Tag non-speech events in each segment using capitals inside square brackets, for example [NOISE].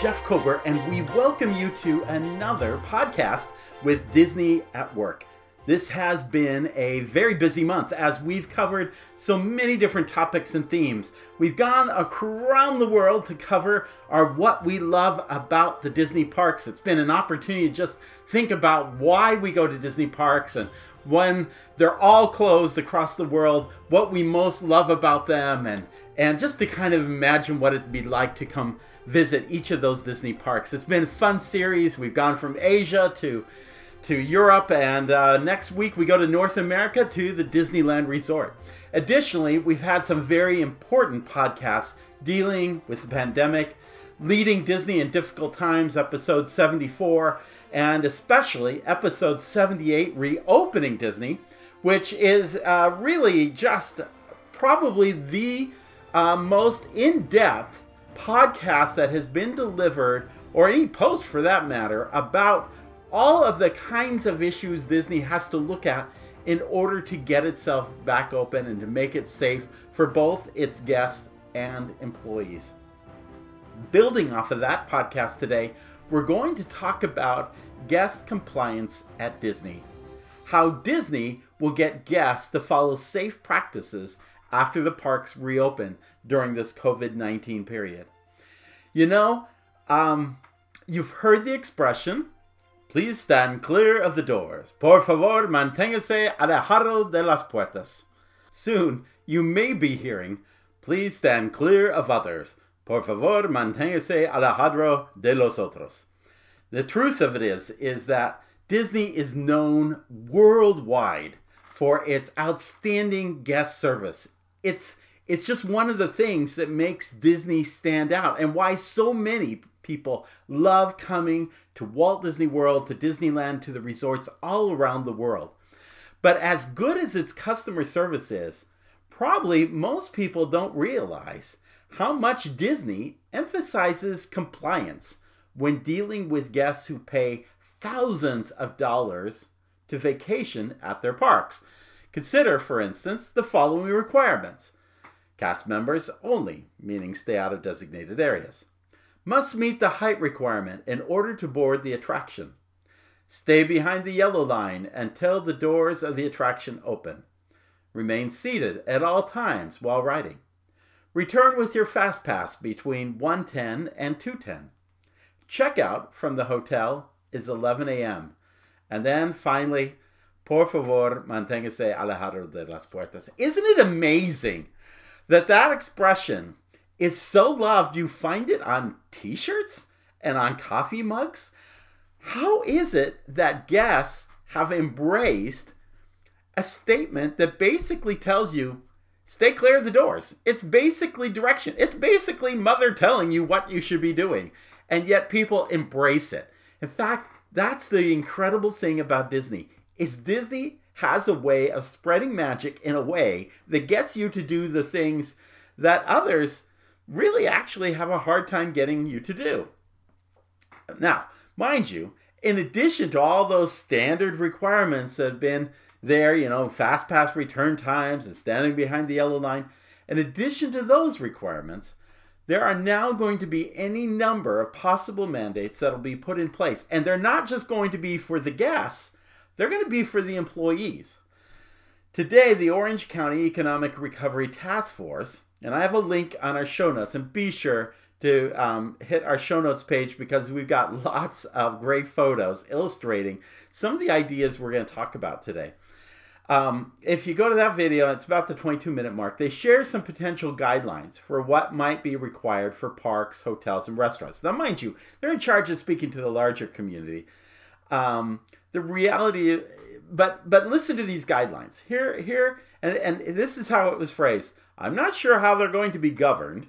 Jeff Kober, and we welcome you to another podcast with Disney at Work. This has been a very busy month as we've covered so many different topics and themes. We've gone around the world to cover our what we love about the Disney parks. It's been an opportunity to just think about why we go to Disney parks and when they're all closed across the world, what we most love about them and and just to kind of imagine what it'd be like to come visit each of those Disney parks. It's been a fun series. We've gone from Asia to to Europe, and uh, next week we go to North America to the Disneyland Resort. Additionally, we've had some very important podcasts dealing with the pandemic, leading Disney in difficult times, episode 74, and especially episode 78, reopening Disney, which is uh, really just probably the uh, most in depth podcast that has been delivered, or any post for that matter, about all of the kinds of issues Disney has to look at in order to get itself back open and to make it safe for both its guests and employees. Building off of that podcast today, we're going to talk about guest compliance at Disney. How Disney will get guests to follow safe practices after the parks reopen during this COVID 19 period. You know, um, you've heard the expression, please stand clear of the doors. Por favor, manténgase alejado de las puertas. Soon, you may be hearing, please stand clear of others. Por favor, manténgase alejado de los otros. The truth of it is, is that Disney is known worldwide for its outstanding guest service. It's it's just one of the things that makes Disney stand out and why so many people love coming to Walt Disney World, to Disneyland, to the resorts all around the world. But as good as its customer service is, probably most people don't realize how much Disney emphasizes compliance when dealing with guests who pay thousands of dollars to vacation at their parks. Consider, for instance, the following requirements Cast members only, meaning stay out of designated areas. Must meet the height requirement in order to board the attraction. Stay behind the yellow line until the doors of the attraction open. Remain seated at all times while riding. Return with your fast pass between 1:10 and 2:10. Checkout from the hotel is 11 a.m. And then finally, por favor, manténgase alejado de las puertas. Isn't it amazing that that expression is so loved? You find it on t-shirts and on coffee mugs? How is it that guests have embraced a statement that basically tells you stay clear of the doors. It's basically direction. It's basically mother telling you what you should be doing and yet people embrace it. In fact that's the incredible thing about disney is disney has a way of spreading magic in a way that gets you to do the things that others really actually have a hard time getting you to do. Now, mind you, in addition to all those standard requirements that have been there, you know, fast pass return times and standing behind the yellow line, in addition to those requirements, there are now going to be any number of possible mandates that'll be put in place. And they're not just going to be for the guests, they're going to be for the employees. Today, the Orange County Economic Recovery Task Force, and I have a link on our show notes, and be sure to um, hit our show notes page because we've got [LAUGHS] lots of great photos illustrating some of the ideas we're going to talk about today. Um, if you go to that video, it's about the 22 minute mark. They share some potential guidelines for what might be required for parks, hotels, and restaurants. Now, mind you, they're in charge of speaking to the larger community. Um, the reality but but listen to these guidelines. Here here and and this is how it was phrased. I'm not sure how they're going to be governed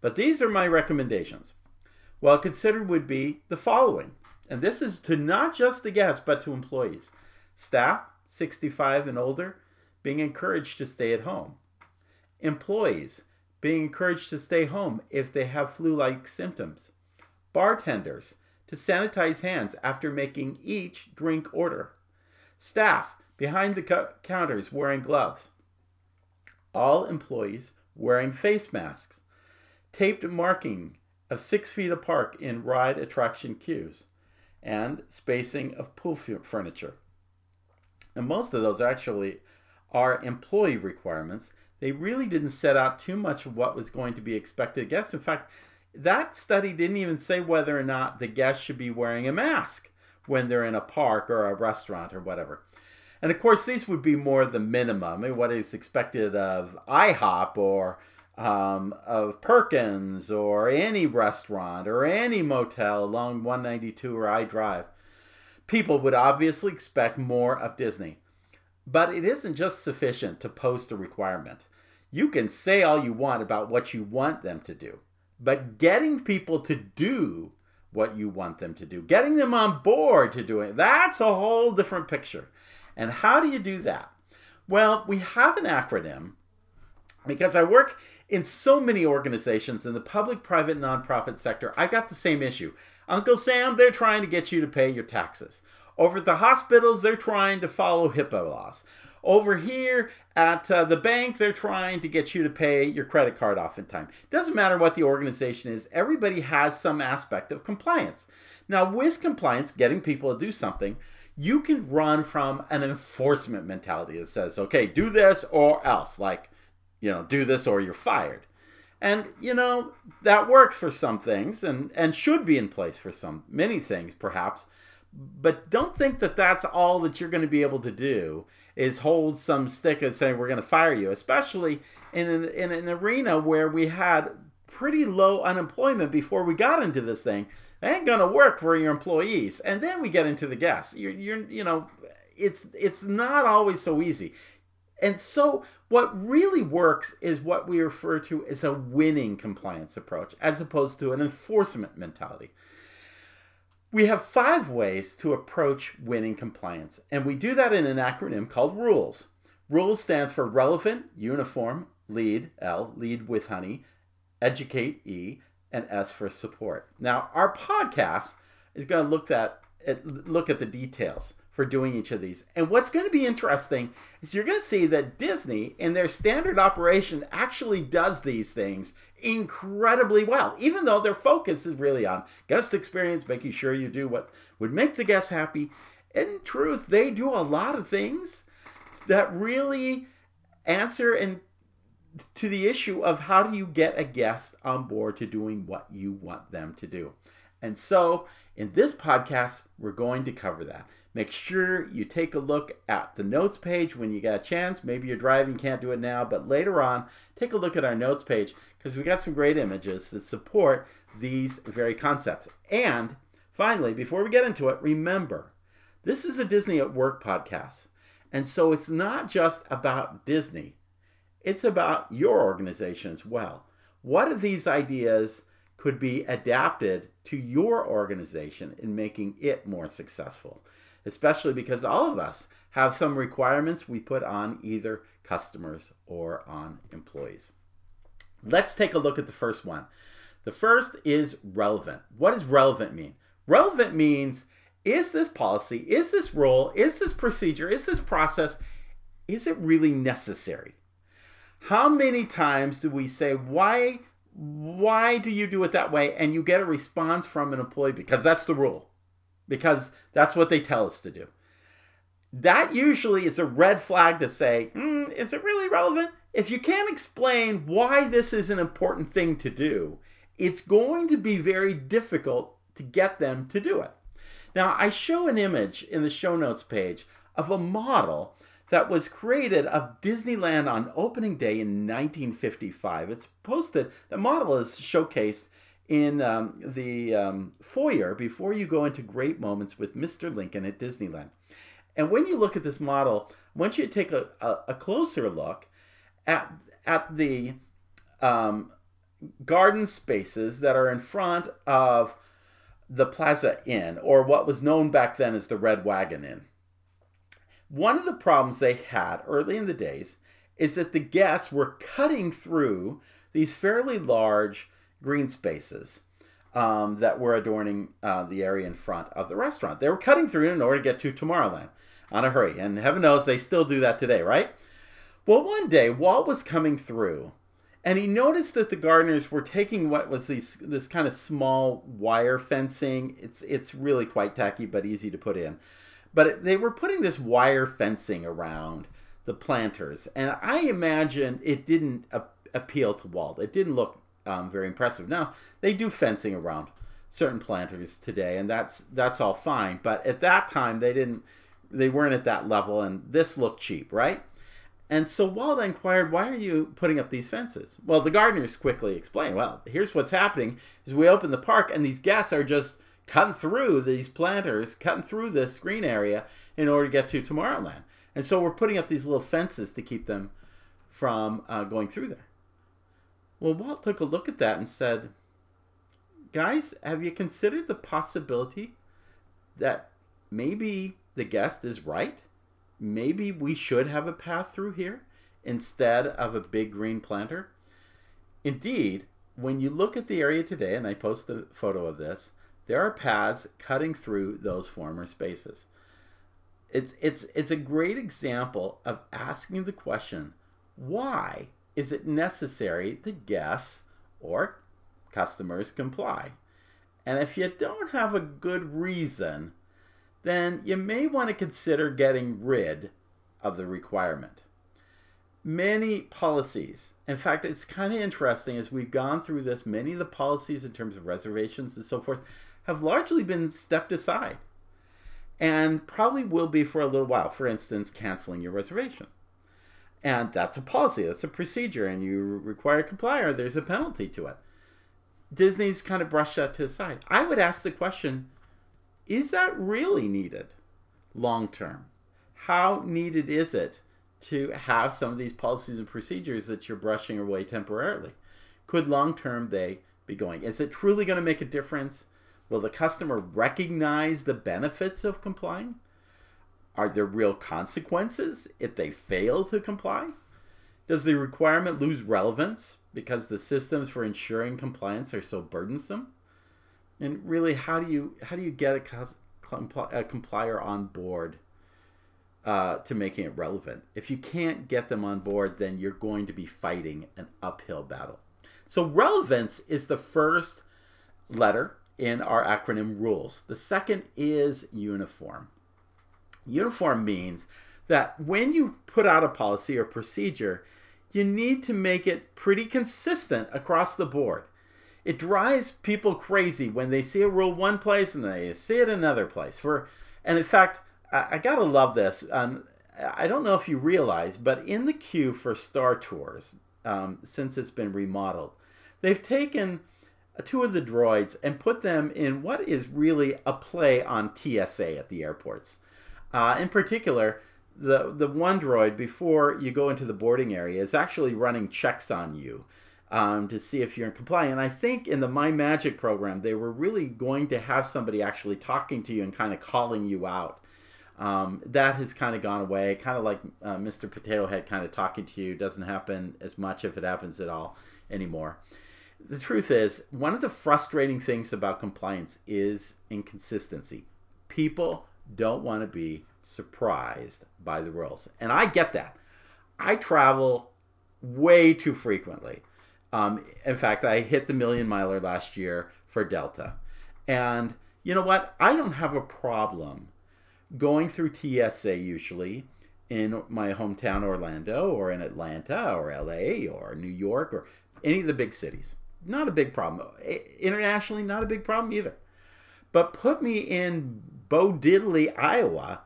but these are my recommendations. Well considered would be the following and this is to not just the guests but to employees. Staff 65 and older being encouraged to stay at home. Employees being encouraged to stay home if they have flu like symptoms. Bartenders to sanitize hands after making each drink order. Staff behind the co- counters wearing gloves. All employees wearing face masks. Taped marking of six feet apart in ride attraction queues, and spacing of pool furniture. And most of those actually are employee requirements. They really didn't set out too much of what was going to be expected guests. In fact, that study didn't even say whether or not the guests should be wearing a mask when they're in a park or a restaurant or whatever. And of course, these would be more the minimum, what is expected of IHOP or um, of Perkins or any restaurant or any motel along 192 or I Drive. People would obviously expect more of Disney. But it isn't just sufficient to post a requirement. You can say all you want about what you want them to do, but getting people to do what you want them to do, getting them on board to do it, that's a whole different picture. And how do you do that? Well, we have an acronym because I work in so many organizations in the public, private, nonprofit sector. I've got the same issue. Uncle Sam, they're trying to get you to pay your taxes. Over at the hospitals, they're trying to follow HIPAA laws. Over here at uh, the bank, they're trying to get you to pay your credit card off in time. Doesn't matter what the organization is, everybody has some aspect of compliance. Now, with compliance, getting people to do something, you can run from an enforcement mentality that says, okay, do this or else. Like, you know, do this or you're fired. And, you know, that works for some things and, and should be in place for some, many things perhaps. But don't think that that's all that you're going to be able to do is hold some stick and say, we're going to fire you, especially in an, in an arena where we had pretty low unemployment before we got into this thing. That ain't going to work for your employees. And then we get into the guests. You're, you're, you know, it's, it's not always so easy. And so, what really works is what we refer to as a winning compliance approach, as opposed to an enforcement mentality. We have five ways to approach winning compliance, and we do that in an acronym called RULES. RULES stands for Relevant, Uniform, Lead, L, Lead with Honey, Educate, E, and S for Support. Now, our podcast is going to look at, look at the details for doing each of these. And what's going to be interesting is you're going to see that Disney, in their standard operation, actually does these things incredibly well, even though their focus is really on guest experience, making sure you do what would make the guests happy. In truth, they do a lot of things that really answer and to the issue of how do you get a guest on board to doing what you want them to do. And so, in this podcast, we're going to cover that. Make sure you take a look at the notes page when you get a chance. Maybe you're driving, can't do it now, but later on, take a look at our notes page because we got some great images that support these very concepts. And finally, before we get into it, remember this is a Disney at Work podcast. And so it's not just about Disney, it's about your organization as well. What of these ideas could be adapted to your organization in making it more successful? Especially because all of us have some requirements we put on either customers or on employees. Let's take a look at the first one. The first is relevant. What does relevant mean? Relevant means is this policy, is this rule, is this procedure, is this process, is it really necessary? How many times do we say, why, why do you do it that way? And you get a response from an employee because that's the rule because that's what they tell us to do. That usually is a red flag to say, mm, is it really relevant? If you can't explain why this is an important thing to do, it's going to be very difficult to get them to do it. Now, I show an image in the show notes page of a model that was created of Disneyland on opening day in 1955. It's posted, the model is showcased in um, the um, foyer before you go into great moments with Mr. Lincoln at Disneyland. And when you look at this model, once you take a, a, a closer look at, at the um, garden spaces that are in front of the Plaza Inn, or what was known back then as the Red Wagon Inn. One of the problems they had early in the days is that the guests were cutting through these fairly large green spaces um, that were adorning uh, the area in front of the restaurant. They were cutting through in order to get to Tomorrowland on a hurry. And heaven knows they still do that today, right? Well, one day, Walt was coming through And he noticed that the gardeners were taking what was these this kind of small wire fencing. It's it's really quite tacky but easy to put in. But it, they were putting this wire fencing around the planters, and I imagine it didn't a- appeal to Walt. It didn't look um, very impressive. Now they do fencing around certain planters today, and that's that's all fine. But at that time, they didn't they weren't at that level, and this looked cheap, right? And so Walt inquired, why are you putting up these fences? Well, the gardeners quickly explained, well, here's what's happening is we open the park and these guests are just cutting through these planters, cutting through this green area in order to get to Tomorrowland. And so we're putting up these little fences to keep them from uh, going through there. Well, Walt took a look at that and said, guys, have you considered the possibility that maybe the guest is right? maybe we should have a path through here instead of a big green planter. Indeed, when you look at the area today, and I posted a photo of this, there are paths cutting through those former spaces. It's, it's, it's a great example of asking the question why is it necessary that guests or customers comply? And if you don't have a good reason, then you may want to consider getting rid of the requirement. Many policies, in fact, it's kind of interesting as we've gone through this, many of the policies in terms of reservations and so forth have largely been stepped aside and probably will be for a little while. For instance, canceling your reservation. And that's a policy, that's a procedure, and you require comply or there's a penalty to it. Disney's kind of brushed that to the side. I would ask the question is that really needed long term? How needed is it to have some of these policies and procedures that you're brushing away temporarily? Could long term they be going? Is it truly going to make a difference? Will the customer recognize the benefits of complying? Are there real consequences if they fail to comply? Does the requirement lose relevance because the systems for ensuring compliance are so burdensome? And really, how do you how do you get a, compl- a complier on board uh, to making it relevant? If you can't get them on board, then you're going to be fighting an uphill battle. So relevance is the first letter in our acronym rules. The second is uniform. Uniform means that when you put out a policy or procedure, you need to make it pretty consistent across the board it drives people crazy when they see a rule one place and they see it another place. For and in fact, I, I gotta love this. Um, I don't know if you realize, but in the queue for Star Tours, um, since it's been remodeled, they've taken two of the droids and put them in what is really a play on TSA at the airports. Uh, in particular, the the one droid before you go into the boarding area is actually running checks on you um, to see if you're in compliance. And I think in the My Magic program, they were really going to have somebody actually talking to you and kind of calling you out. Um, that has kind of gone away. Kind of like uh, Mr. Potato Head kind of talking to you doesn't happen as much if it happens at all anymore. The truth is, one of the frustrating things about compliance is inconsistency. People don't want to be surprised by the rules. And I get that. I travel way too frequently. Um, in fact, I hit the million miler last year for Delta. And you know what? I don't have a problem going through TSA usually in my hometown Orlando or in Atlanta or LA or New York or any of the big cities. Not a big problem. Internationally, not a big problem either. But put me in Bo Diddley, Iowa,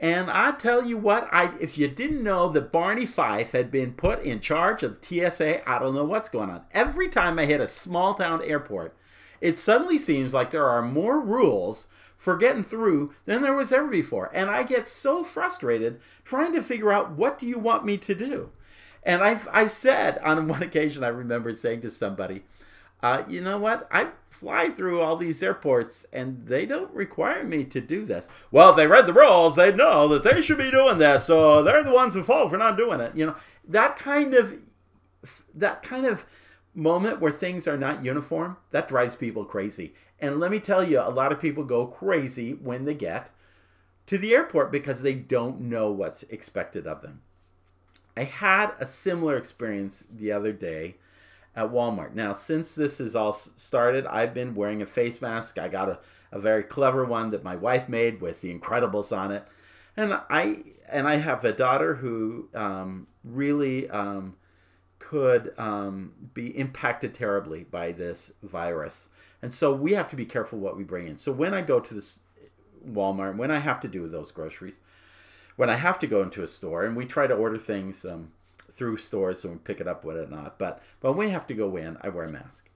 and I tell you what, I if you didn't know that Barney Fife had been put in charge of the TSA, I don't know what's going on. Every time I hit a small town airport, it suddenly seems like there are more rules for getting through than there was ever before. And I get so frustrated trying to figure out what do you want me to do? And I I said on [LAUGHS] one occasion I remember saying to somebody, uh, you know what? I fly through all these airports and they don't require me to do this. Well, if they read the rules, they know that they should be doing this, so they're the ones who fall for not doing it. You know, that kind of that kind of moment where things are not uniform, that drives people crazy. And let me tell you, a lot of people go crazy when they get to the airport because they don't know what's expected of them. I had a similar experience the other day at Walmart. Now, since this has all started, I've been wearing a face mask. I got a, a very clever one that my wife made with the Incredibles on it, and I and I have a daughter who um, really um, could um, be impacted terribly by this virus, and so we have to be careful what we bring in. So when I go to this Walmart, when I have to do those groceries, when I have to go into a store, and we try to order things um, through stores we pick it up, whatnot. But but when we have to go in, I wear a mask.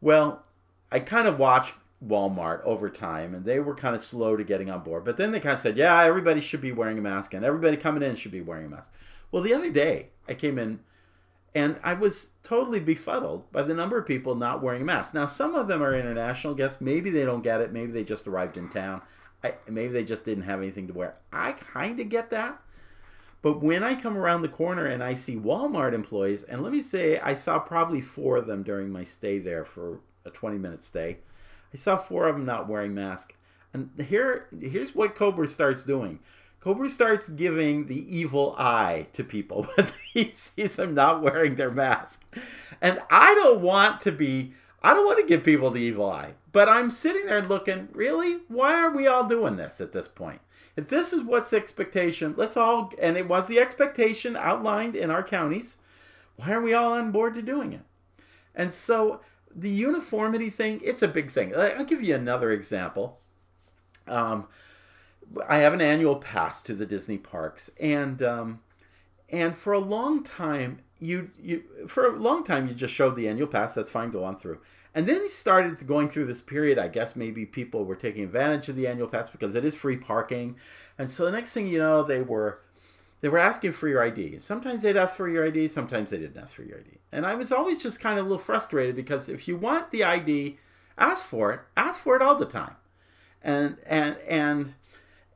Well, I kind of watched Walmart over time, and they were kind of slow to getting on board. But then they kind of said, "Yeah, everybody should be wearing a mask, and everybody coming in should be wearing a mask." Well, the other day I came in, and I was totally befuddled by the number of people not wearing a mask. Now, some of them are international guests. Maybe they don't get it. Maybe they just arrived in town. I, maybe they just didn't have anything to wear. I kind of get that. But when I come around the corner and I see Walmart employees, and let me say, I saw probably four of them during my stay there for a 20 minute stay. I saw four of them not wearing masks. And here, here's what Kober starts doing. Kober starts giving the evil eye to people [LAUGHS] when he sees them not wearing their mask. And I don't want to be, I don't want to give people the evil eye. But I'm sitting there looking, really? Why are we all doing this at this point? If this is what's expectation, let's all, and it was the expectation outlined in our counties, why are we all on board to doing it? And so the uniformity thing, it's a big thing. I'll give you another example. Um, I have an annual pass to the Disney parks, and um, and for a long time, you you for a long time you just showed the annual pass. That's fine, go on through. And then he started going through this period. I guess maybe people were taking advantage of the annual pass because it is free parking. And so the next thing you know, they were they were asking for your ID. Sometimes they'd ask for your ID, sometimes they didn't ask for your ID. And I was always just kind of a little frustrated because if you want the ID, ask for it. Ask for it all the time. And and and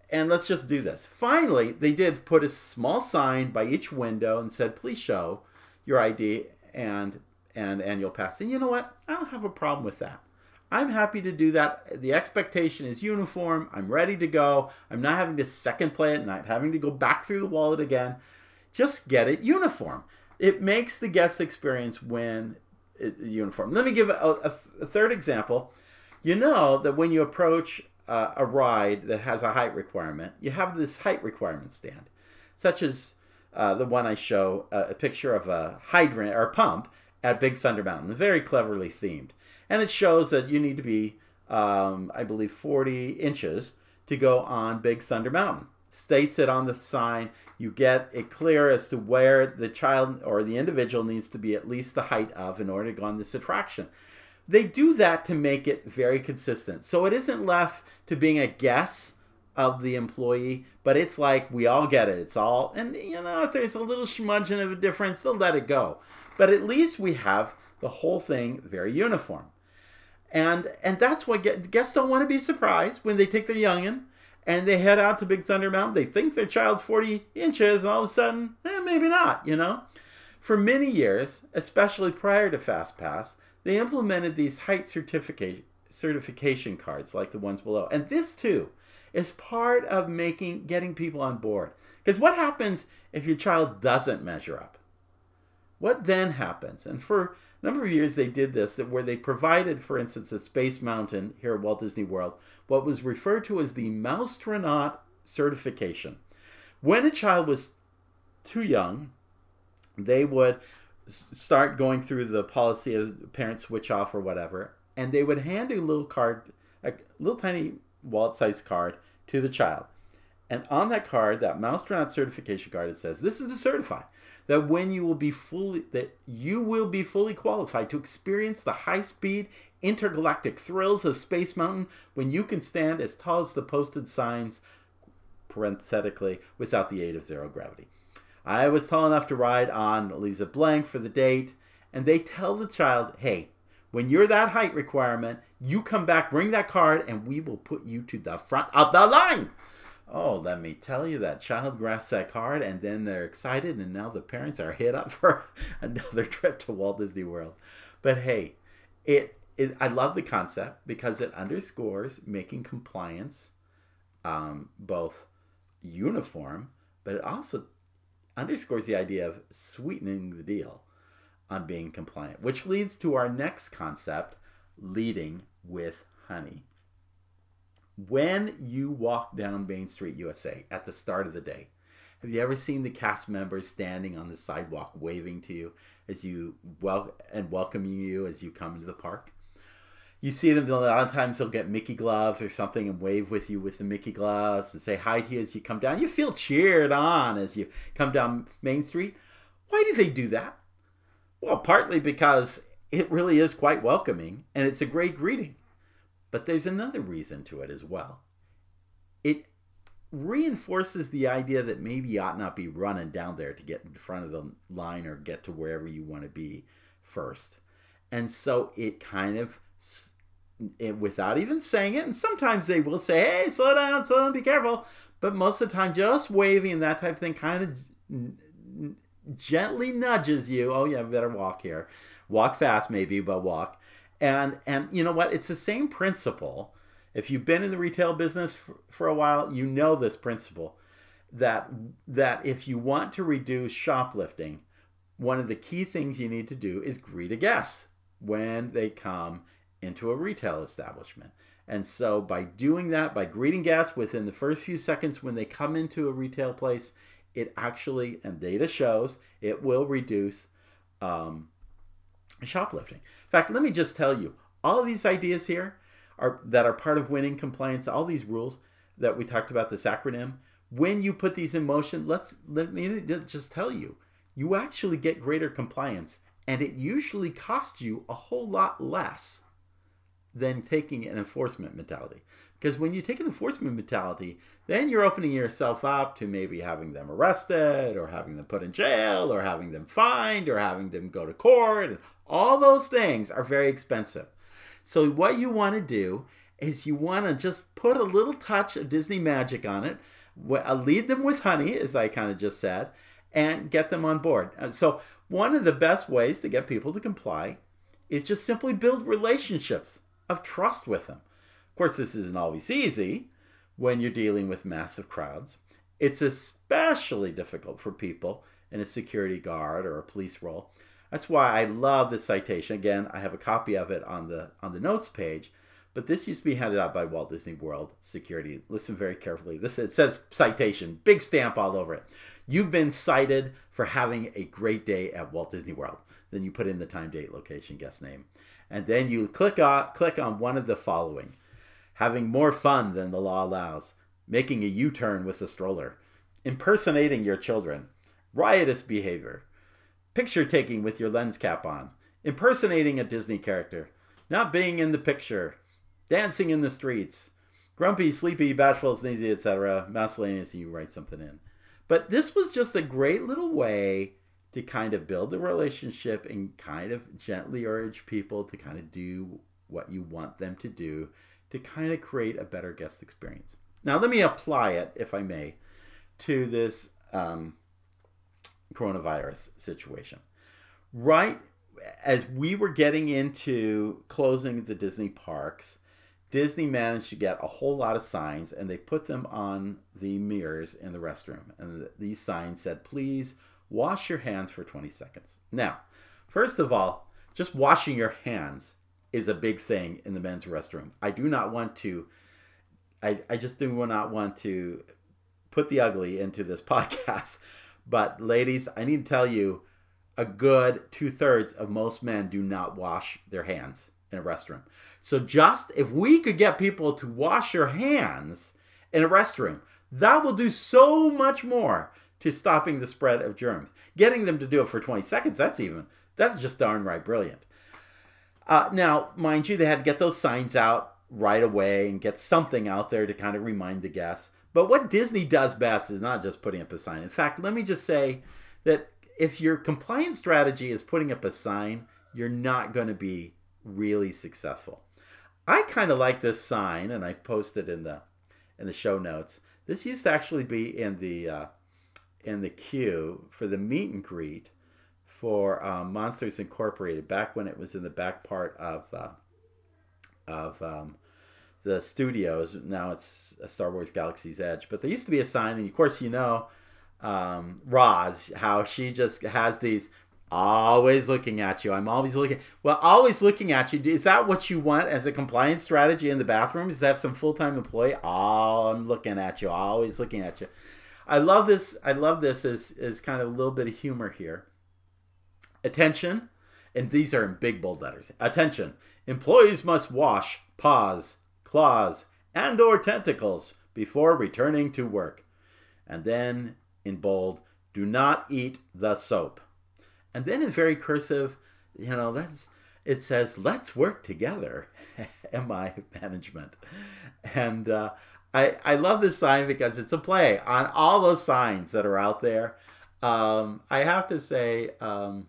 and let's just do this. Finally, they did put a small sign by each window and said, "Please show your ID and and annual pass. And you know what? I don't have a problem with that. I'm happy to do that. The expectation is uniform. I'm ready to go. I'm not having to second play it, not having to go back through the wallet again. Just get it uniform. It makes the guest experience when it, uniform. Let me give a, a, a, third example. You know that when you approach uh, a ride that has a height requirement, you have this height requirement stand, such as uh, the one I show, uh, a picture of a hydrant or pump at Big Thunder Mountain, very cleverly themed. And it shows that you need to be, um, I believe, 40 inches to go on Big Thunder Mountain. States it on the sign. You get it clear as to where the child or the individual needs to be at least the height of in order to go on this attraction. They do that to make it very consistent. So it isn't left to being a guess of the employee, but it's like we all get it. It's all, and you know, if there's a little smudging of a difference, they'll let it go. But at least we have the whole thing very uniform. And and that's why guests don't want to be surprised when they take their youngin and they head out to Big Thunder Mountain. They think their child's 40 inches, and all of a sudden, eh, maybe not, you know? For many years, especially prior to FastPass, they implemented these height certificate, certification cards like the ones below. And this too is part of making getting people on board. Because what happens if your child doesn't measure up? What then happens? And for a number of years, they did this, where they provided, for instance, at Space Mountain here at Walt Disney World, what was referred to as the Moustronaut certification. When a child was too young, they would start going through the policy of parents switch off or whatever, and they would hand a little card, a little tiny wallet-sized card, to the child. And on that card, that Moustronaut certification card, it says, "This is to certify that when you will be fully that you will be fully qualified to experience the high-speed intergalactic thrills of Space Mountain when you can stand as tall as the posted signs, parenthetically, without the aid of zero gravity." I was tall enough to ride on it blank for the date, and they tell the child, "Hey, when you're that height requirement, you come back, bring that card, and we will put you to the front of the line." Oh, let me tell you, that child grasps that card and then they're excited, and now the parents are hit up [LAUGHS] for another trip to Walt Disney World. But hey, it, it I love the concept because it underscores making compliance um, both uniform, but it also underscores the idea of sweetening the deal. On being compliant, which leads to our next concept leading with honey. When you walk down Main Street, USA at the start of the day, have you ever seen the cast members standing on the sidewalk waving to you as you well and welcoming you as you come into the park? You see them a lot of times they'll get Mickey gloves or something and wave with you with the Mickey gloves and say hi to you as you come down. You feel cheered on as you come down Main Street. Why do they do that? Well, partly because it really is quite welcoming and it's a great greeting. But there's another reason to it as well. It reinforces the idea that maybe you ought not be running down there to get in front of the line or get to wherever you want to be first. And so it kind of, it, without even saying it, and sometimes they will say, hey, slow down, slow down, be careful. But most of the time, just waving and that type of thing kind of gently nudges you. Oh, yeah, better walk here. Walk fast, maybe, but walk. And and you know what? It's the same principle. If you've been in the retail business for, for a while, you know this principle that that if you want to reduce shoplifting, one of the key things you need to do is greet a guest when they come into a retail establishment. And so by doing that, by greeting guests within the first few seconds when they come into a retail place, it actually, and data shows, it will reduce um, shoplifting. In fact, let me just tell you, all of these ideas here are that are part of winning compliance, all these rules that we talked about, this acronym, when you put these in motion, let's let me just tell you, you actually get greater compliance and it usually costs you a whole lot less than taking an enforcement mentality. Because when you take an enforcement mentality, then you're opening yourself up to maybe having them arrested or having them put in jail or having them fined or having them go to court. And all those things are very expensive. So, what you want to do is you want to just put a little touch of Disney magic on it, uh, lead them with honey, as I kind of just said, and get them on board. Uh, so, one of the best ways to get people to comply is just simply build relationships of trust with them course, this isn't always easy when you're dealing with massive crowds. It's especially difficult for people in a security guard or a police role. That's why I love this citation. Again, I have a copy of it on the on the notes page, but this used to be handed out by Walt Disney World Security. Listen very carefully. This it says citation, big stamp all over it. You've been cited for having a great day at Walt Disney World. Then you put in the time, date, location, guest name, and then you click on click on one of the following having more fun than the law allows, making a U turn with the stroller, impersonating your children, riotous behavior, picture taking with your lens cap on, impersonating a Disney character, not being in the picture, dancing in the streets, grumpy, sleepy, bashful, sneezy, etc. Miscellaneous, you write something in. But this was just a great little way to kind of build the relationship and kind of gently urge people to kind of do what you want them to do to kind of create a better guest experience. Now, let me apply it, if I may, to this um, coronavirus situation. Right as we were getting into closing the Disney parks, Disney managed to get a whole lot of signs and they put them on the mirrors in the restroom. And these signs said, please wash your hands for 20 seconds. Now, first of all, just washing your hands is a big thing in the men's restroom. I do not want to, I, I just do not want to put the ugly into this [LAUGHS] podcast. But ladies, I need to tell you, a good two thirds of most men do not wash their hands in a restroom. So just if we could get people to wash their hands in a restroom, that will do so much more to stopping the spread of germs. Getting them to do it for 20 seconds, that's even, that's just darn right brilliant. Uh, now, mind you, they had to get those signs out right away and get something out there to kind of remind the guests. But what Disney does best is not just putting up a sign. In fact, let me just say that if your compliance strategy is putting up a sign, you're not going to be really successful. I kind of like this sign, and I posted it in the in the show notes. This used to actually be in the uh, in the queue for the meet and greet for um, Monsters Incorporated back when it was in the back part of uh, of um, the studios. Now it's Star Wars Galaxy's Edge, but there used to be a sign, and of course you know um, Roz how she just has these Always looking at you. I'm always looking. Well, always looking at you. Is that what you want as a compliance strategy in the bathroom? Is to have some full time employee? Oh, I'm looking at you. Always looking at you. I love this. I love this as, as kind of a little bit of humor here. Attention, and these are in big bold letters. Attention. Employees must wash paws, claws, and or tentacles before returning to work. And then in bold, do not eat the soap. And then in very cursive, you know, that's it says, let's work together, [LAUGHS] MI management. And uh, I, I love this sign because it's a play on all those signs that are out there. Um, I have to say, um,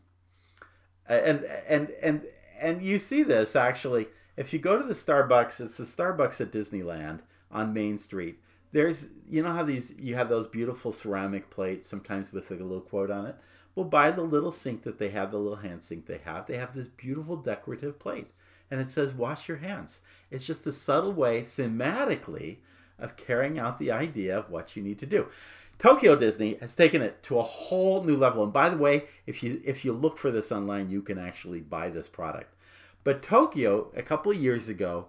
Uh, and, and, and, and you see this actually, if you go to the Starbucks, it's the Starbucks at Disneyland on Main Street. There's, you know how these, you have those beautiful ceramic plates, sometimes with a little quote on it well, by the little sink that they have, the little hand sink they have, they have this beautiful decorative plate. And it says, wash your hands. It's just a subtle way, thematically, of carrying out the idea of what you need to do. Tokyo Disney has taken it to a whole new level. And by the way, if you if you look for this online, you can actually buy this product. But Tokyo, a couple of years ago,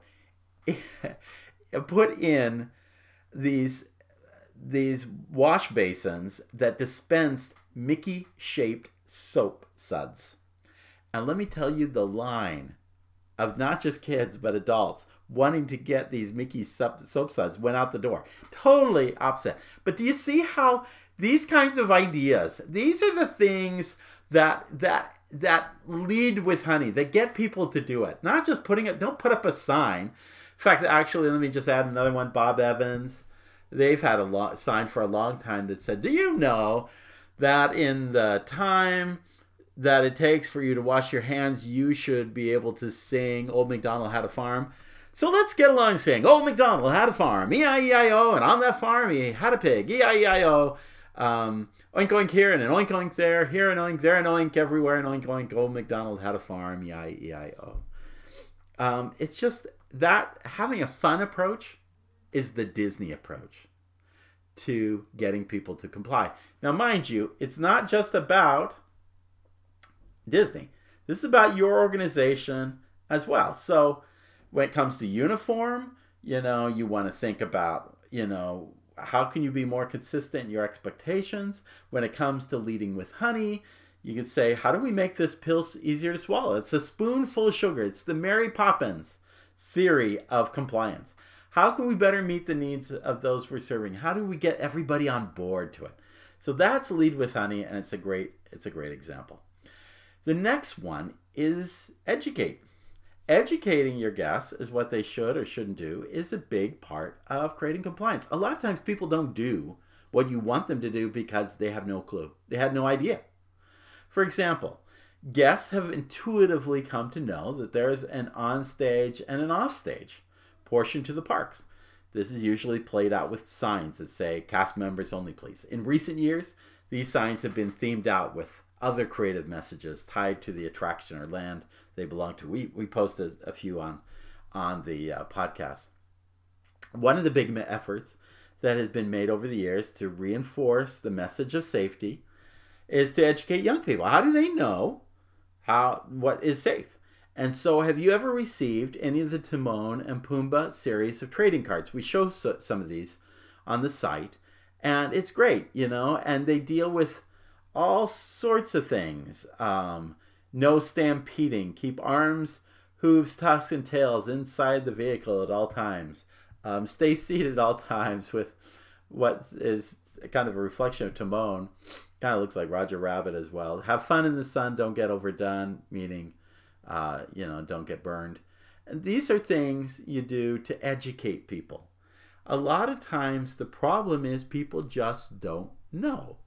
[LAUGHS] put in these these wash basins that dispensed Mickey shaped soap suds. And let me tell you the line of not just kids but adults wanting to get these Mickey soap suds went out the door. Totally opposite. But do you see how these kinds of ideas, these are the things that that that lead with honey, that get people to do it. Not just putting it, don't put up a sign. In fact, actually, let me just add another one. Bob Evans, they've had a lo- sign for a long time that said, "Do you know that in the time that it takes for you to wash your hands, you should be able to sing Old MacDonald Had a Farm. So let's get along saying, Old MacDonald had a farm, E-I-E-I-O, and on that farm he had a pig, E-I-E-I-O. Um, oink oink here and an oink oink there, here an oink, there an oink, everywhere an oink oink. Old MacDonald had a farm, E-I-E-I-O. Um, it's just that having a fun approach is the Disney approach to getting people to comply. Now, mind you, it's not just about Disney. This is about your organization as well. So, when it comes to uniform, you know, you want to think about, you know, how can you be more consistent in your expectations? When it comes to leading with honey, you could say, how do we make this pill easier to swallow? It's a spoonful of sugar. It's the Mary Poppins theory of compliance. How can we better meet the needs of those we're serving? How do we get everybody on board to it? So that's lead with honey, and it's a great it's a great example. The next one is educate. Educating your guests is what they should or shouldn't do is a big part of creating compliance. A lot of times people don't do what you want them to do because they have no clue. They had no idea. For example, guests have intuitively come to know that there is an on stage and an off stage portion to the parks. This is usually played out with signs that say cast members only, please. In recent years, these signs have been themed out with other creative messages tied to the attraction or land they belong to. We, we posted a few on, on the uh, podcast. One of the big efforts that has been made over the years to reinforce the message of safety is to educate young people. How do they know how what is safe? And so, have you ever received any of the Timon and Pumbaa series of trading cards? We show some of these on the site, and it's great, you know, and they deal with all sorts of things. Um, no stampeding, keep arms, hooves, tusks, and tails inside the vehicle at all times. Um, stay seated at all times with what is kind of a reflection of Timon. Kind of looks like Roger Rabbit as well. Have fun in the sun, don't get overdone, meaning uh, you know, don't get burned. And these are things you do to educate people. A lot of times the problem is people just don't know.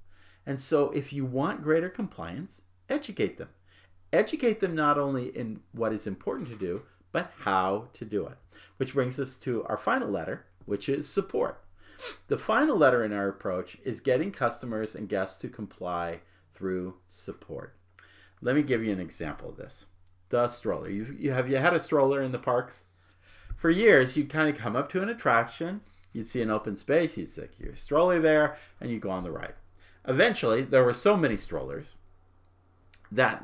And so if you want greater compliance, educate them. Educate them not only in what is important to do, but how to do it. Which brings us to our final letter, which is support. The final letter in our approach is getting customers and guests to comply through support. Let me give you an example of this the stroller. You, you have you had a stroller in the park for years? You'd kind of come up to an attraction, you'd see an open space, you'd stick your stroller there, and you go on the ride. Eventually, there were so many strollers that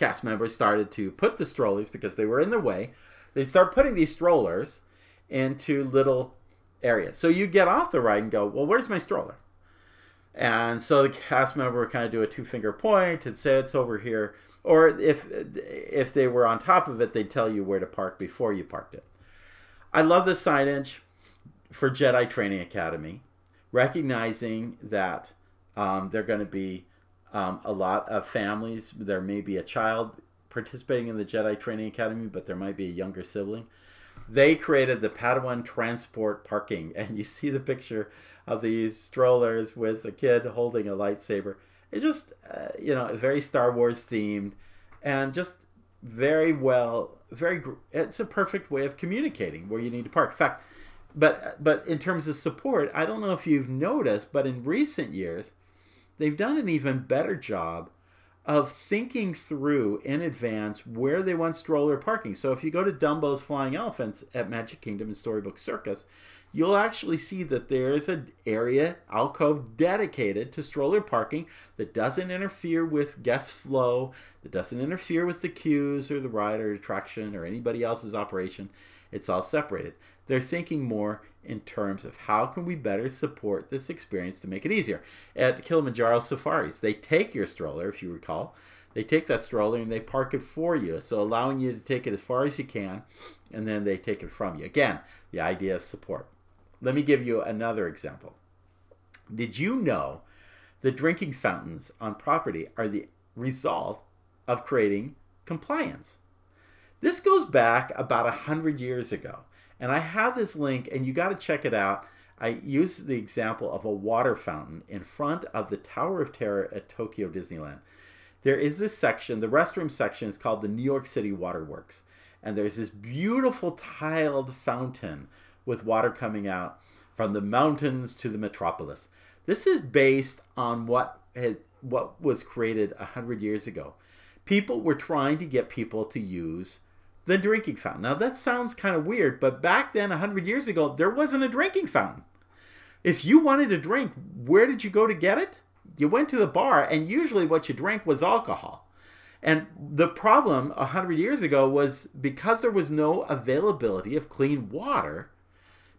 cast members started to put the strollers because they were in their way. They start putting these strollers into little areas. So you'd get off the ride and go, well, where's my stroller? And so the cast member would kind of do a two finger point and say it's over here. Or if if they were on top of it, they'd tell you where to park before you parked it. I love the signage for Jedi Training Academy, recognizing that um, they're going to be um, a lot of families. There may be a child participating in the Jedi Training Academy, but there might be a younger sibling. They created the Padawan transport parking, [LAUGHS] and you see the picture of these strollers with a kid holding a lightsaber. It's just, uh, you know, very Star Wars themed, and just very well, very. It's a perfect way of communicating where you need to park. In fact, but but in terms of support, I don't know if you've noticed, but in recent years, they've done an even better job of thinking through in advance where they want stroller parking. So if you go to Dumbo's Flying Elephants at Magic Kingdom and Storybook Circus, you'll actually see that there's an area alcove dedicated to stroller parking that doesn't interfere with guest flow, that doesn't interfere with the queues or the ride or attraction or anybody else's operation. It's all separated. They're thinking more in terms of how can we better support this experience to make it easier. At Kilimanjaro Safaris, they take your stroller, if you recall, they take that stroller and they park it for you, so allowing you to take it as far as you can, and then they take it from you. Again, the idea of support. Let me give you another example. Did you know the drinking fountains on property are the result of creating compliance? This goes back about a hundred years ago. And I have this link, and you got to check it out. I use the example of a water fountain in front of the Tower of Terror at Tokyo Disneyland. There is this section, the restroom section is called the New York City Waterworks. And there's this beautiful tiled fountain with water coming out from the mountains to the metropolis. This is based on what had, what was created a hundred years ago. People were trying to get people to use the drinking fountain. Now that sounds kind of weird, but back then, 100 years ago, there wasn't a drinking fountain. If you wanted a drink, where did you go to get it? You went to the bar, and usually what you drank was alcohol. And the problem 100 years ago was because there was no availability of clean water,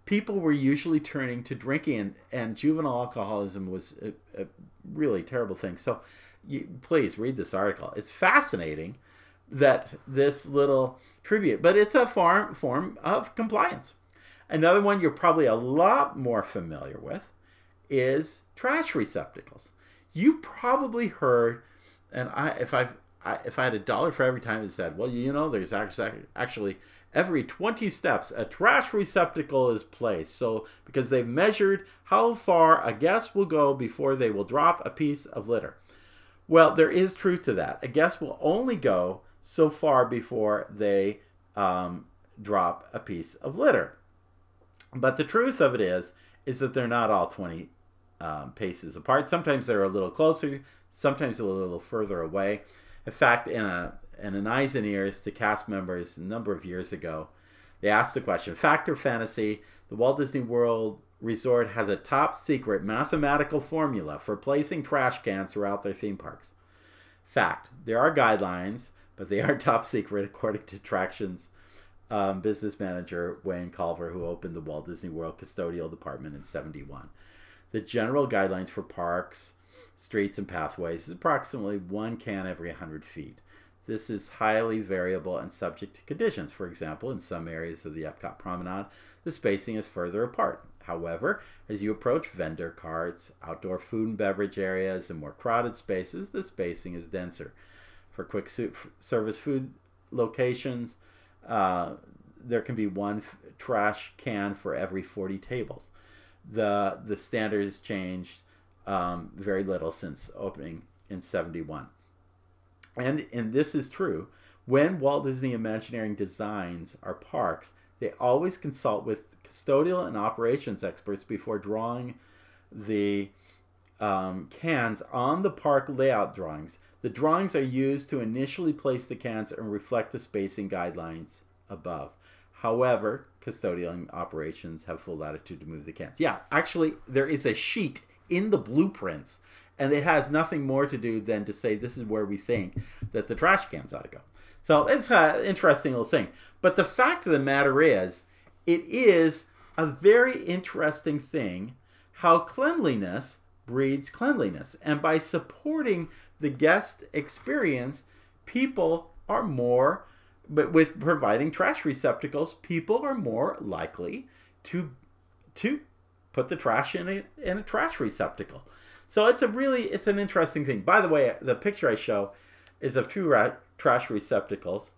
people were usually turning to drinking, and, and juvenile alcoholism was a, a really terrible thing. So you, please read this article. It's fascinating that this little tribute, but it's a form form of compliance. Another one you're probably a lot more familiar with is trash receptacles. You probably heard, and I if I've I, if I had a dollar for every time it said, well, you know, there's actually actually every 20 steps a trash receptacle is placed. So because they've measured how far a guest will go before they will drop a piece of litter. Well, there is truth to that. A guest will only go so far before they um, drop a piece of litter. But the truth of it is, is that they're not all 20 um, paces apart. Sometimes they're a little closer, sometimes a little further away. In fact, in a in an eyes and ears to cast members a number of years ago, they asked the question: Fact or fantasy? The Walt Disney World Resort has a top secret mathematical formula for placing trash cans throughout their theme parks. Fact: There are guidelines but they are [LAUGHS] top secret according to Attractions um, business manager Wayne Culver, who opened the Walt Disney World Custodial Department in 71. The general guidelines for parks, streets, and pathways is approximately one can every 100 feet. This is highly variable and subject to conditions. For example, in some areas of the Epcot Promenade, the spacing is further apart. However, as you approach vendor carts, outdoor food and beverage areas, and more crowded spaces, the spacing is denser for quick service food locations. Uh, there can be one f- trash can for every 40 tables. The the standard has changed um, very little since opening in 71. And and this is true. When Walt Disney Imagineering designs our parks, they always consult with custodial and operations experts before drawing the um, cans on the park layout drawings. The drawings are used to initially place the cans and reflect the spacing guidelines above. However, custodial operations have full latitude to move the cans. Yeah, actually, there is a sheet in the blueprints And it has nothing more to do than to say this is where we think that the trash cans ought to go. So it's an interesting little thing. But the fact of the matter is, it is a very interesting thing how cleanliness breeds cleanliness. And by supporting the guest experience, people are more, but with providing trash receptacles, people are more likely to to put the trash in a in a trash receptacle. So it's a really it's an interesting thing. By the way, the picture I show is of two ra- trash receptacles.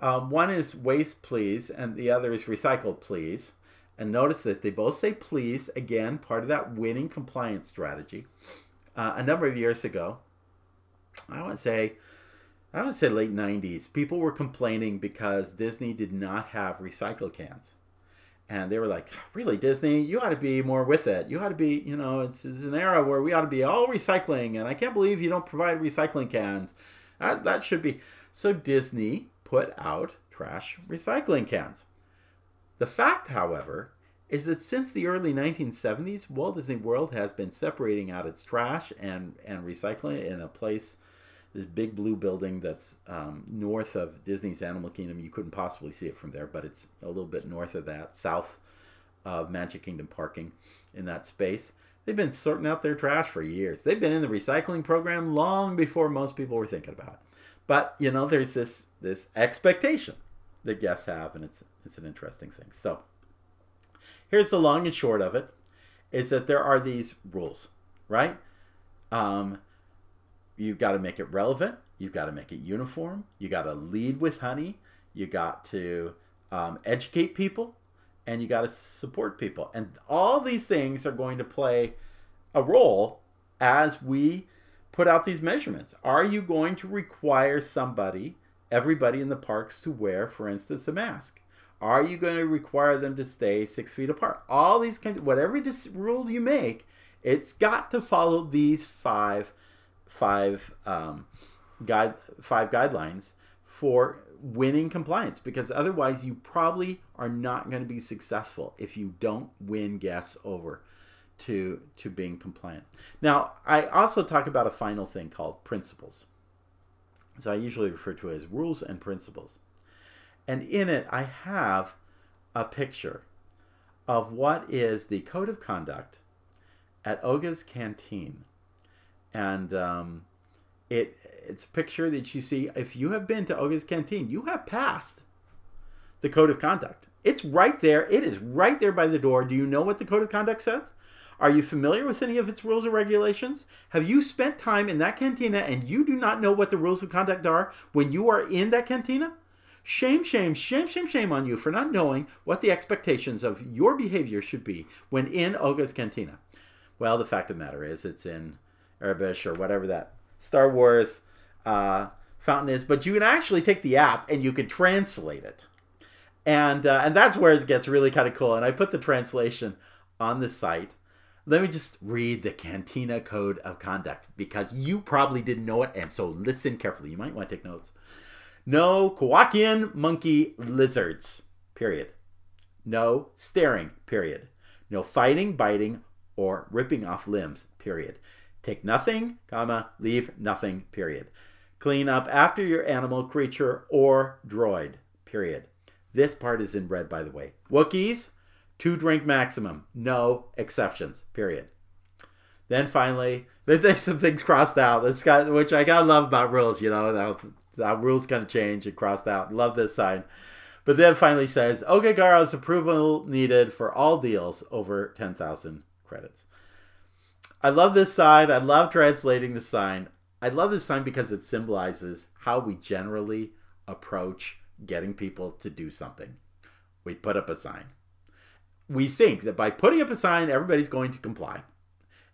Um, one is waste please, and the other is recycle please. And notice that they both say please, again, part of that winning compliance strategy. Uh, a number of years ago, I would say, I would say late 90s, people were complaining because Disney did not have recycle cans. And they were like, really, Disney, you ought to be more with it. You ought to be, you know, it's, it's an era where we ought to be all recycling. And I can't believe you don't provide recycling cans. That, that should be. So Disney put out trash recycling cans. The fact, however, is that since the early 1970s, Walt Disney World has been separating out its trash and, and recycling it in a place, this big blue building that's um, north of Disney's Animal Kingdom. You couldn't possibly see it from there, but it's a little bit north of that, south of Magic Kingdom parking in that space. They've been sorting out their trash for years. They've been in the recycling program long before most people were thinking about it. But you know, there's this this expectation that guests have, and it's it's an interesting thing. So here's the long and short of it: is that there are these rules, right? Um, you've got to make it relevant. You've got to make it uniform. You got to lead with honey. You got to um, educate people, and you got to support people. And all these things are going to play a role as we put out these measurements. Are you going to require somebody everybody in the parks to wear, for instance, a mask? Are you going to require them to stay six feet apart? All these kinds of whatever dis- rule you make, it's got to follow these five five um, guide five guidelines for winning compliance because otherwise you probably are not going to be successful if you don't win guests over to to being compliant. Now, I also talk about a final thing called principles. So I usually refer to it as rules and principles. And in it, I have a picture of what is the code of conduct at Oga's Canteen. And um, it it's a picture that you see. If you have been to Oga's Canteen, you have passed the code of conduct. It's right there. It is right there by the door. Do you know what the code of conduct says? Are you familiar with any of its rules or regulations? Have you spent time in that cantina and you do not know what the rules of conduct are when you are in that cantina? Shame, shame, shame, shame, shame on you for not knowing what the expectations of your behavior should be when in Oga's Cantina. Well, the fact of the matter is, it's in Aurebesh or whatever that Star Wars uh, fountain is, but you can actually take the app and you can translate it. And, uh, and that's where it gets really kind of cool. And I put the translation on the site let me just read the Cantina Code of Conduct because you probably didn't know it, and so listen carefully. You might want to take notes. No Kowakian monkey lizards, period. No staring, period. No fighting, biting, or ripping off limbs, period. Take nothing, comma, leave nothing, period. Clean up after your animal, creature, or droid, period. This part is in red, by the way. Wookiees, two drink maximum, no exceptions. Period. Then finally, [LAUGHS] there's some things crossed out. That's got which I gotta love about rules. You know, that, rules kind of change and crossed out. Love this sign. But then finally says, okay, Garo's approval needed for all deals over 10,000 credits. I love this sign. I love translating the sign. I love this sign because it symbolizes how we generally approach getting people to do something. We put up a sign we think that by putting up a sign, everybody's going to comply.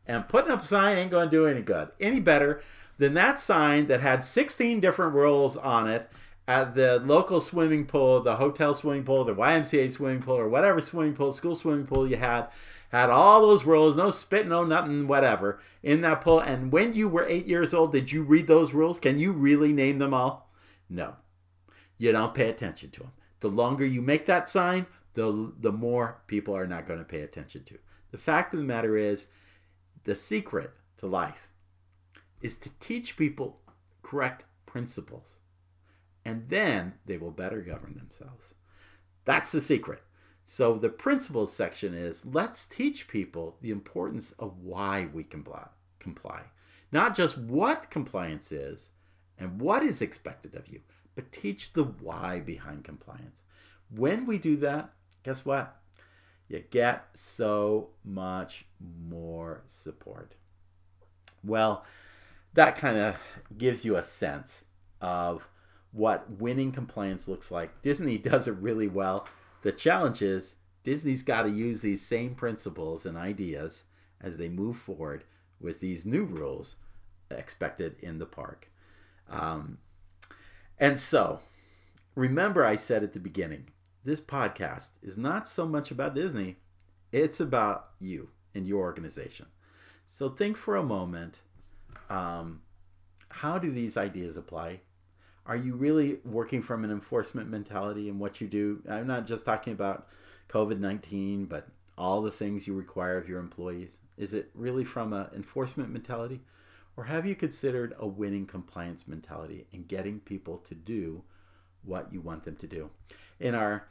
And putting up a sign ain't going to do any good, any better than that sign that had 16 different rules on it at the local swimming pool, the hotel swimming pool, the YMCA swimming pool, or whatever swimming pool, school swimming pool you had, had all those rules, no spit, no nothing, whatever, in that pool. And when you were eight years old, did you read those rules? Can you really name them all? No. You don't pay attention to them. The longer you make that sign, the, the more people are not going to pay attention to. The fact of the matter is, the secret to life is to teach people correct principles. And then they will better govern themselves. That's the secret. So the principles section is let's teach people the importance of why we comply. comply. Not just what compliance is and what is expected of you, but teach the why behind compliance. When we do that, guess what? You get so much more support. Well, that kind of gives you a sense of what winning compliance looks like. Disney [LAUGHS] does it really well. The challenge is Disney's got to use these same principles and ideas as they move forward with these new rules expected in the park. Um, and so, remember, I said at the beginning this podcast is not so much about Disney, it's about you and your organization. So, think for a moment um, how do these ideas apply? Are you really working from an enforcement mentality in what you do? I'm not just talking about COVID 19, but all the things you require of your employees? Is it really from an enforcement mentality? Or have you considered a winning compliance mentality and getting people to do what you want them to do? In our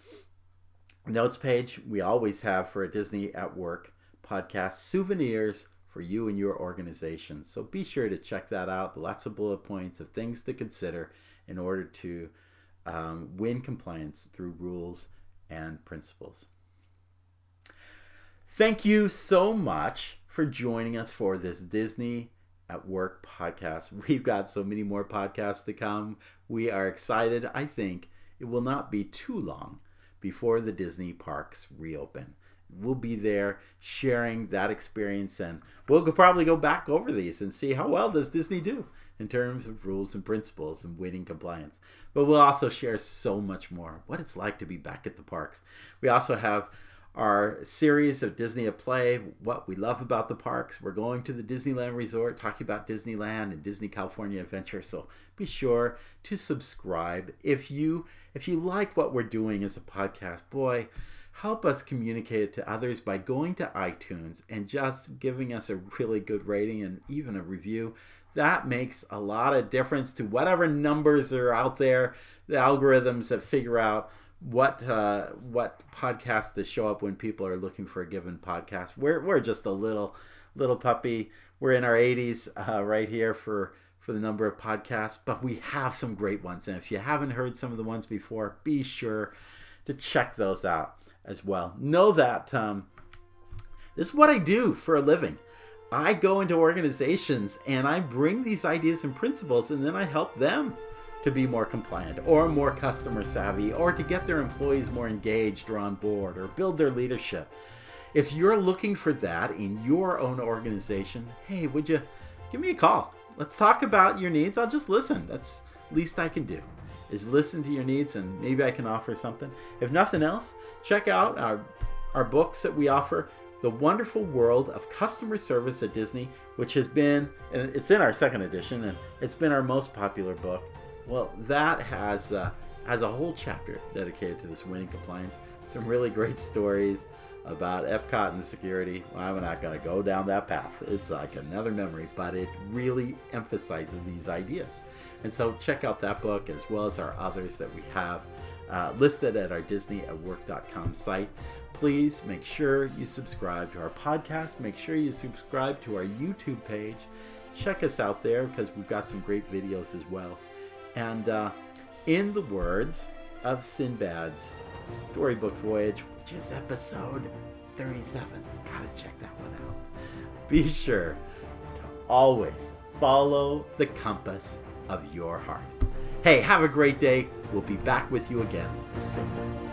notes page, we always have for a Disney at Work podcast souvenirs for you and your organization. So be sure to check that out. Lots of bullet points of things to consider in order to um, win compliance through rules and principles. Thank you so much for joining us for this Disney at Work podcast. [LAUGHS] We've got so many more podcasts to come. We are excited. I think it will not be too long before the Disney parks reopen. We'll be there sharing that experience and we'll probably go back over these and see how well does Disney do in terms of rules and principles and waiting compliance. But we'll also share so much more what it's like to be back at the parks. We also have our series of Disney at Play, what we love about the parks. We're going to the Disneyland Resort, talking about Disneyland and Disney California Adventure. So be sure to subscribe if you if you like what we're doing as a podcast. Boy, help us communicate it to others by going to iTunes and just giving us a really good rating and even a review. That makes a lot of difference to whatever numbers are out there, the algorithms that figure out what uh, what podcasts to show up when people are looking for a given podcast. We're we're just a little little puppy. We're in our 80s uh, right here for for the number of podcasts, but we have some great ones. And if you haven't heard some of the ones before, be sure to check those out as well. Know that um, this is what I do for a living. I go into organizations and I bring these ideas and principles, and then I help them to be more compliant or more customer savvy or to get their employees more engaged or on board or build their leadership. If you're looking for that in your own organization, hey, would you give me a call? Let's talk about your needs. I'll just listen. That's least I can do is listen to your needs and maybe I can offer something. If nothing else, check out our our books that we offer the Wonderful World of Customer Service at Disney, which has been, and it's in our second edition, and it's been our most popular book. Well, that has uh, has a whole chapter dedicated to this winning compliance. Some really great [LAUGHS] stories about Epcot and security. Well, I'm not going to go down that path. It's like another memory, but it really emphasizes these ideas. And so check out that book as well as our others that we have uh, listed at our DisneyAtWork.com site. Please make sure you subscribe to our podcast. Make sure you subscribe to our YouTube page. Check us out there because we've got some great videos as well. And uh, in the words of Sinbad's storybook voyage, which is episode 37, gotta check that one out. Be sure to always follow the compass of your heart. Hey, have a great day. We'll be back with you again soon.